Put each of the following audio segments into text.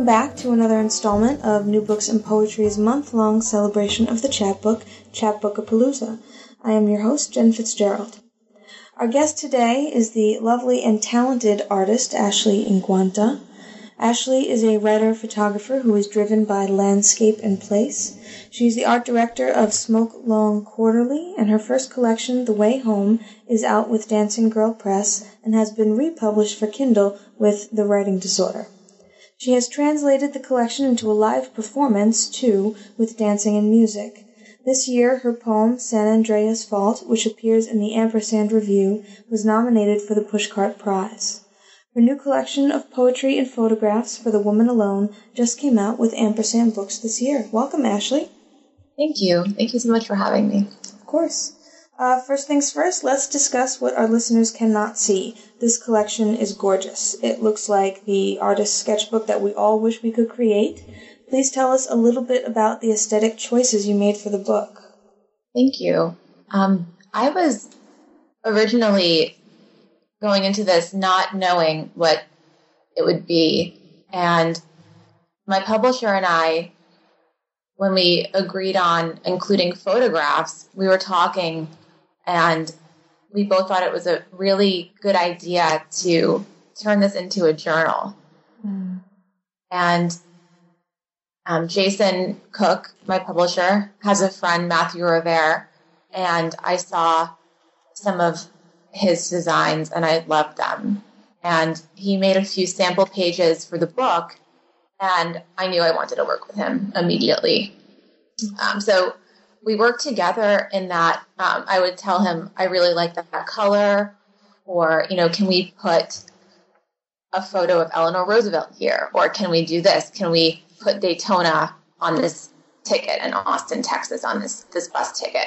Welcome back to another installment of New Books in Poetry's month long celebration of the chapbook, Chapbookapalooza. I am your host, Jen Fitzgerald. Our guest today is the lovely and talented artist Ashley Inguanta. Ashley is a writer photographer who is driven by landscape and place. She is the art director of Smoke Long Quarterly, and her first collection, The Way Home, is out with Dancing Girl Press and has been republished for Kindle with The Writing Disorder. She has translated the collection into a live performance, too, with dancing and music. This year her poem San Andreas Fault, which appears in the Ampersand Review, was nominated for the Pushcart Prize. Her new collection of poetry and photographs for The Woman Alone just came out with Ampersand Books this year. Welcome, Ashley. Thank you. Thank you so much for having me. Of course. Uh, first things first, let's discuss what our listeners cannot see. This collection is gorgeous. It looks like the artist's sketchbook that we all wish we could create. Please tell us a little bit about the aesthetic choices you made for the book. Thank you. Um, I was originally going into this not knowing what it would be. And my publisher and I, when we agreed on including photographs, we were talking and we both thought it was a really good idea to turn this into a journal. Mm. And um, Jason Cook, my publisher, has a friend, Matthew Revert, and I saw some of his designs and I loved them. And he made a few sample pages for the book, and I knew I wanted to work with him immediately. Um, so we worked together in that um, I would tell him, I really like that, that color, or, you know, can we put a photo of Eleanor Roosevelt here? Or can we do this? Can we put Daytona on this ticket and Austin, Texas on this, this bus ticket?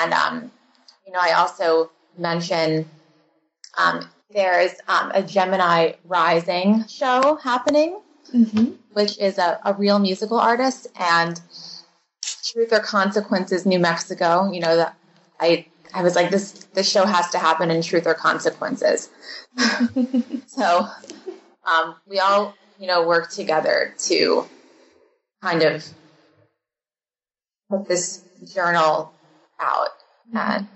And, um, you know, I also mentioned um, there's um, a Gemini Rising show happening, mm-hmm. which is a, a real musical artist. And Truth or Consequences, New Mexico. You know that I I was like this this show has to happen in Truth or Consequences. so um, we all you know work together to kind of put this journal out. And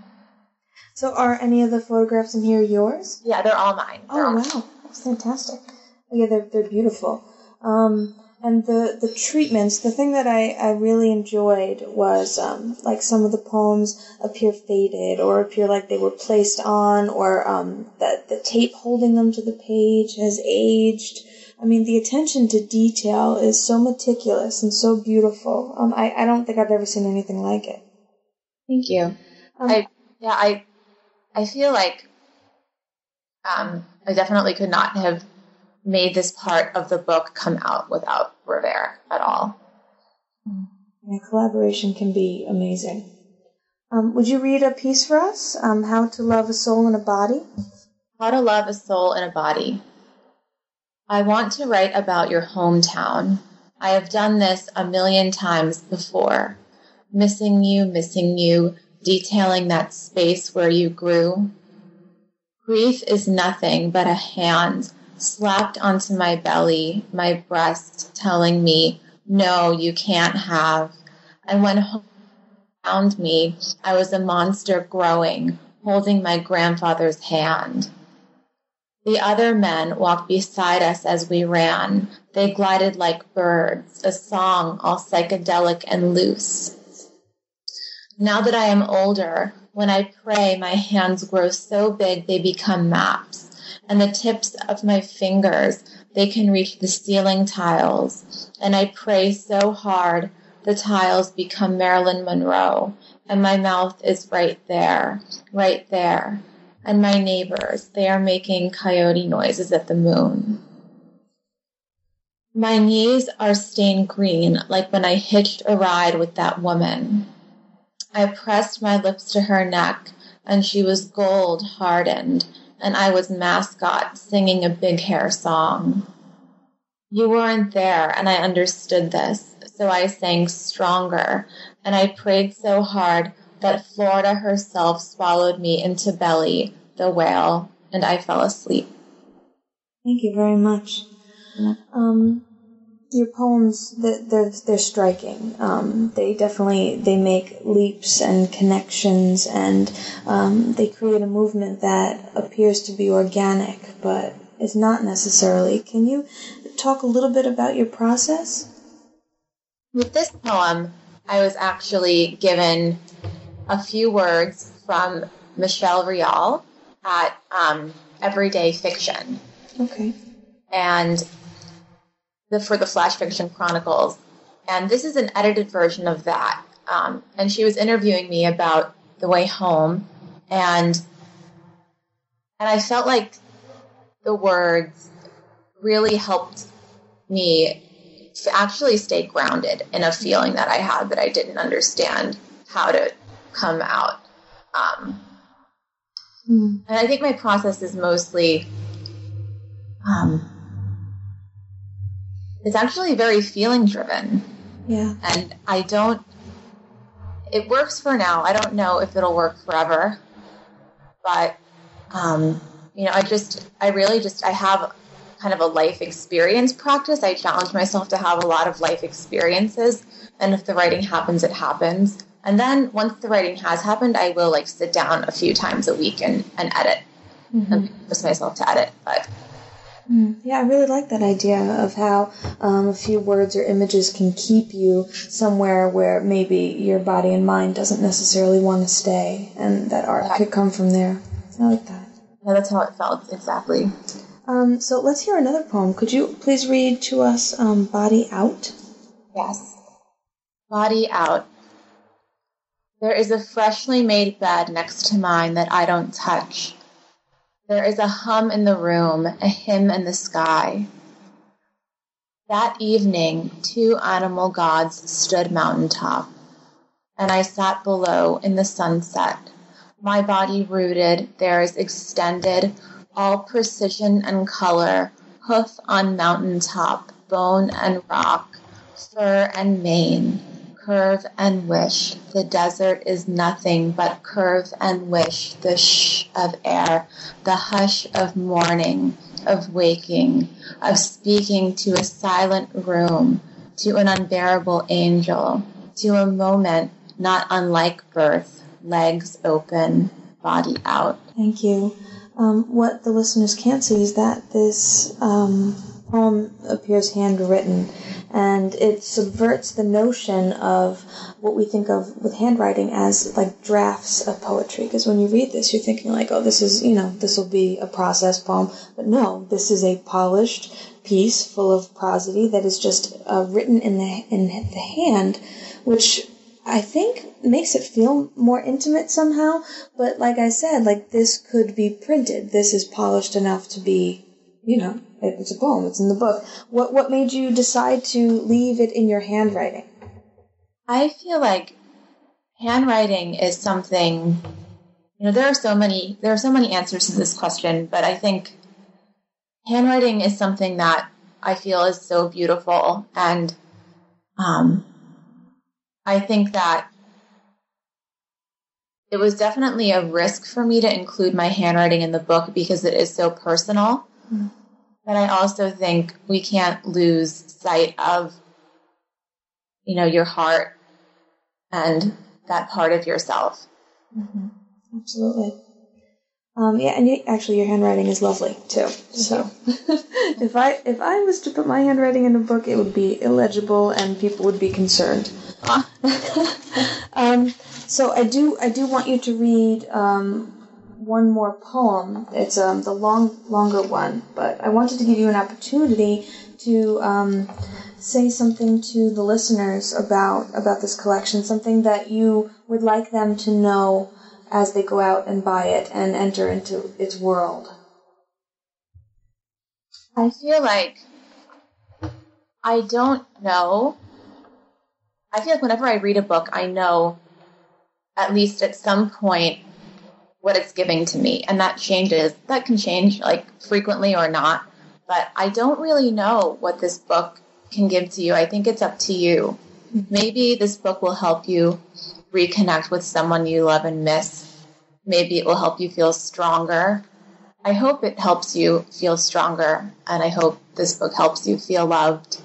so, are any of the photographs in here yours? Yeah, they're all mine. They're oh all wow, that's fantastic. Yeah, they're they're beautiful. Um, and the the treatments the thing that i i really enjoyed was um like some of the poems appear faded or appear like they were placed on or um that the tape holding them to the page has aged. I mean the attention to detail is so meticulous and so beautiful. Um i i don't think i've ever seen anything like it. Thank you. Um, i yeah i i feel like um i definitely could not have made this part of the book come out without Revert at all. Yeah, collaboration can be amazing. Um, would you read a piece for us? Um, How to Love a Soul in a Body? How to Love a Soul in a Body. I want to write about your hometown. I have done this a million times before. Missing you, missing you, detailing that space where you grew. Grief is nothing but a hand slapped onto my belly, my breast, telling me, No, you can't have. And when home found me, I was a monster growing, holding my grandfather's hand. The other men walked beside us as we ran. They glided like birds, a song all psychedelic and loose. Now that I am older, when I pray, my hands grow so big they become maps and the tips of my fingers, they can reach the ceiling tiles. And I pray so hard, the tiles become Marilyn Monroe, and my mouth is right there, right there. and my neighbors, they are making coyote noises at the moon. My knees are stained green like when I hitched a ride with that woman. I pressed my lips to her neck and she was gold hardened and I was mascot singing a big hair song. You weren't there and I understood this, so I sang stronger and I prayed so hard that Florida herself swallowed me into belly, the whale, and I fell asleep. Thank you very much. Um, your poems, they're, they're striking. Um, they definitely, they make leaps and connections and, um, they create a movement that appears to be organic, but is not necessarily. Can you talk a little bit about your process? With this poem, I was actually given a few words from Michelle Rial at um, Everyday Fiction. Okay. And the, for the Flash Fiction Chronicles. And this is an edited version of that. Um, and she was interviewing me about the way home. And, and I felt like the words really helped me to actually stay grounded in a feeling that I had that I didn't understand how to come out. Um, mm. And I think my process is mostly um, it's actually very feeling driven. Yeah. And I don't, it works for now. I don't know if it'll work forever. But, um, you know, I just, I really just, I have kind of a life experience practice. I challenge myself to have a lot of life experiences. And if the writing happens, it happens. And then once the writing has happened, I will like sit down a few times a week and, and edit mm-hmm. and force myself to edit. But yeah, I really like that idea of how um, a few words or images can keep you somewhere where maybe your body and mind doesn't necessarily want to stay, and that art yeah. could come from there. I like that. Yeah, that's how it felt exactly. Um, so let's hear another poem. Could you please read to us um, "Body Out"? Yes. Body out. There is a freshly made bed next to mine that I don't touch. There is a hum in the room, a hymn in the sky. That evening, two animal gods stood mountaintop, and I sat below in the sunset, my body rooted, theirs extended, all precision and color, hoof on mountaintop, bone and rock, fur and mane curve and wish. The desert is nothing but curve and wish, the shh of air, the hush of morning, of waking, of speaking to a silent room, to an unbearable angel, to a moment not unlike birth, legs open, body out. Thank you. Um, what the listeners can't see is that this um, poem appears handwritten and it subverts the notion of what we think of with handwriting as like drafts of poetry. Because when you read this, you're thinking like, oh, this is, you know, this will be a process poem. But no, this is a polished piece full of prosody that is just uh, written in the, in the hand, which I think makes it feel more intimate somehow. But like I said, like this could be printed. This is polished enough to be, you know, it's a poem. It's in the book. What what made you decide to leave it in your handwriting? I feel like handwriting is something. You know, there are so many there are so many answers to this question, but I think handwriting is something that I feel is so beautiful, and um, I think that it was definitely a risk for me to include my handwriting in the book because it is so personal. Mm-hmm. But I also think we can't lose sight of, you know, your heart and that part of yourself. Mm-hmm. Absolutely. Um, yeah, and you, actually, your handwriting is lovely too. So, if I if I was to put my handwriting in a book, it would be illegible, and people would be concerned. um, so I do I do want you to read um, one more poem. It's um, the long, longer one, but I wanted to give you an opportunity to um, say something to the listeners about about this collection, something that you would like them to know as they go out and buy it and enter into its world? I feel like I don't know. I feel like whenever I read a book, I know at least at some point what it's giving to me. And that changes. That can change like frequently or not. But I don't really know what this book can give to you. I think it's up to you. Maybe this book will help you reconnect with someone you love and miss. Maybe it will help you feel stronger. I hope it helps you feel stronger, and I hope this book helps you feel loved.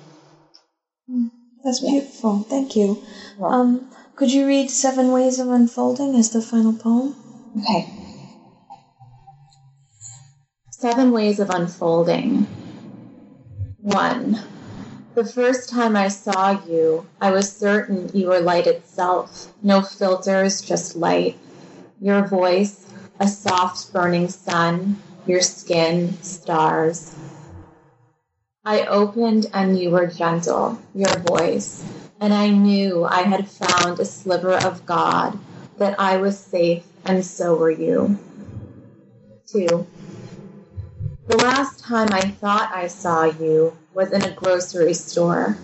That's beautiful. Thank you. Um, could you read Seven Ways of Unfolding as the final poem? Okay. Seven Ways of Unfolding. One. The first time I saw you, I was certain you were light itself. No filters, just light. Your voice, a soft burning sun. Your skin, stars. I opened and you were gentle, your voice, and I knew I had found a sliver of God, that I was safe, and so were you. Two. The last time I thought I saw you was in a grocery store,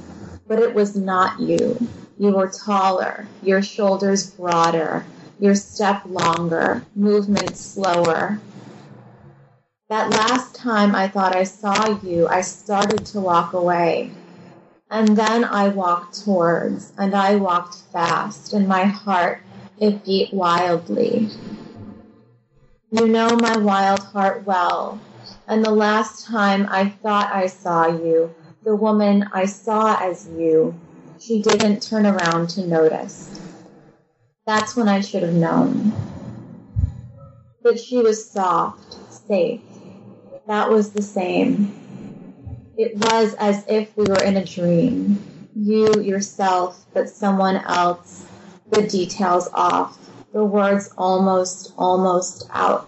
but it was not you. You were taller, your shoulders broader, your step longer, movement slower. That last time I thought I saw you, I started to walk away. And then I walked towards, and I walked fast, and my heart, it beat wildly. You know my wild heart well, and the last time I thought I saw you, the woman I saw as you, she didn't turn around to notice. That's when I should have known. But she was soft, safe. That was the same. It was as if we were in a dream. You yourself, but someone else, the details off, the words almost, almost out.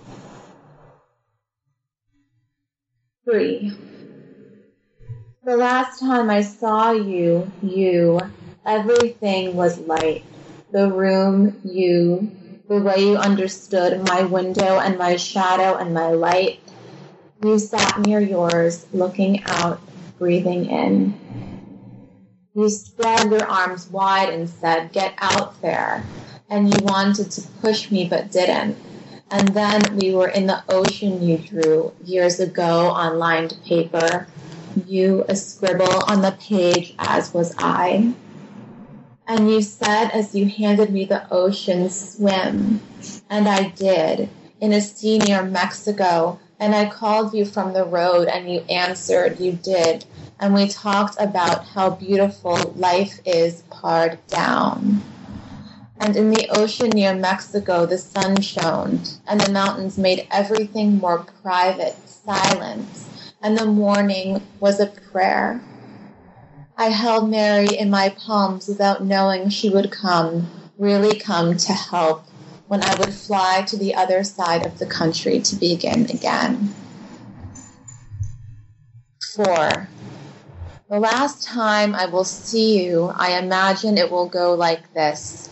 Three. The last time I saw you, you, everything was light. The room, you, the way you understood my window and my shadow and my light. You sat near yours, looking out, breathing in. You spread your arms wide and said, Get out there. And you wanted to push me but didn't. And then we were in the ocean you drew years ago on lined paper. You a scribble on the page, as was I. And you said as you handed me the ocean, swim. And I did, in a sea near Mexico. And I called you from the road, and you answered, you did. And we talked about how beautiful life is pared down. And in the ocean near Mexico, the sun shone, and the mountains made everything more private, silence, and the morning was a prayer. I held Mary in my palms without knowing she would come, really come to help, when I would fly to the other side of the country to begin again. Four. The last time I will see you, I imagine it will go like this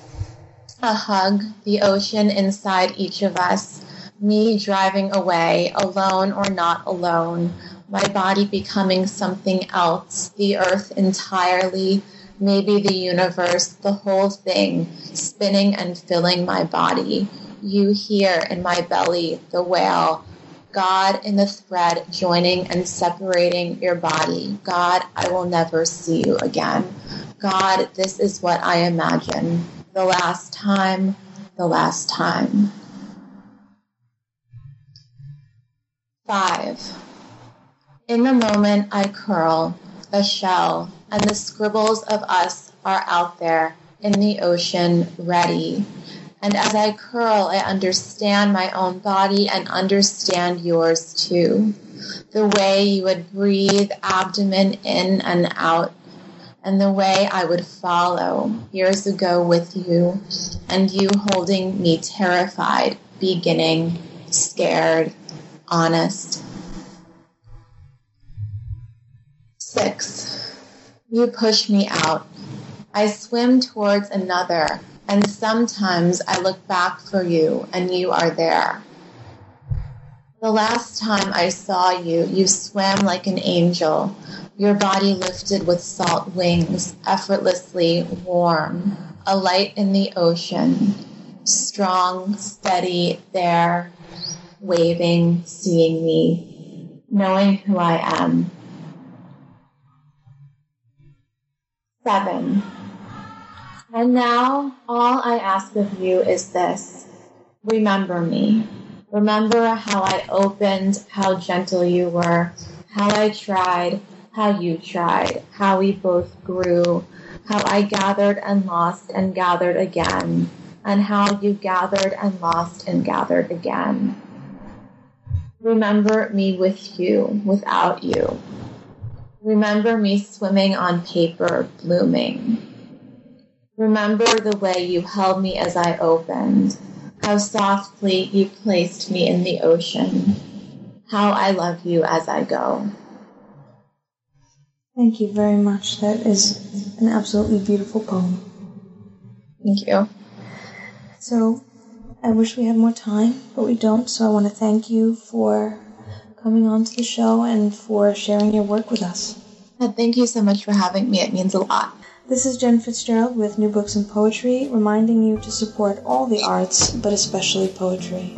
a hug, the ocean inside each of us, me driving away, alone or not alone, my body becoming something else, the earth entirely, maybe the universe, the whole thing, spinning and filling my body. You here in my belly, the whale. God in the thread joining and separating your body. God, I will never see you again. God, this is what I imagine the last time, the last time. Five. In the moment I curl, a shell, and the scribbles of us are out there in the ocean ready. And as I curl, I understand my own body and understand yours too. The way you would breathe abdomen in and out and the way I would follow years ago with you, and you holding me terrified, beginning, scared, honest. Six, you push me out. I swim towards another, and sometimes I look back for you and you are there. The last time I saw you, you swam like an angel, your body lifted with salt wings, effortlessly warm, a light in the ocean, strong, steady, there, waving, seeing me, knowing who I am. Seven. And now all I ask of you is this. Remember me. Remember how I opened, how gentle you were, how I tried, how you tried, how we both grew, how I gathered and lost and gathered again, and how you gathered and lost and gathered again. Remember me with you, without you. Remember me swimming on paper, blooming. Remember the way you held me as I opened, how softly you placed me in the ocean, how I love you as I go. Thank you very much. That is an absolutely beautiful poem. Thank you. So, I wish we had more time, but we don't. So, I want to thank you for coming on to the show and for sharing your work with us. And thank you so much for having me. It means a lot. This is Jen Fitzgerald with New Books in Poetry, reminding you to support all the arts, but especially poetry.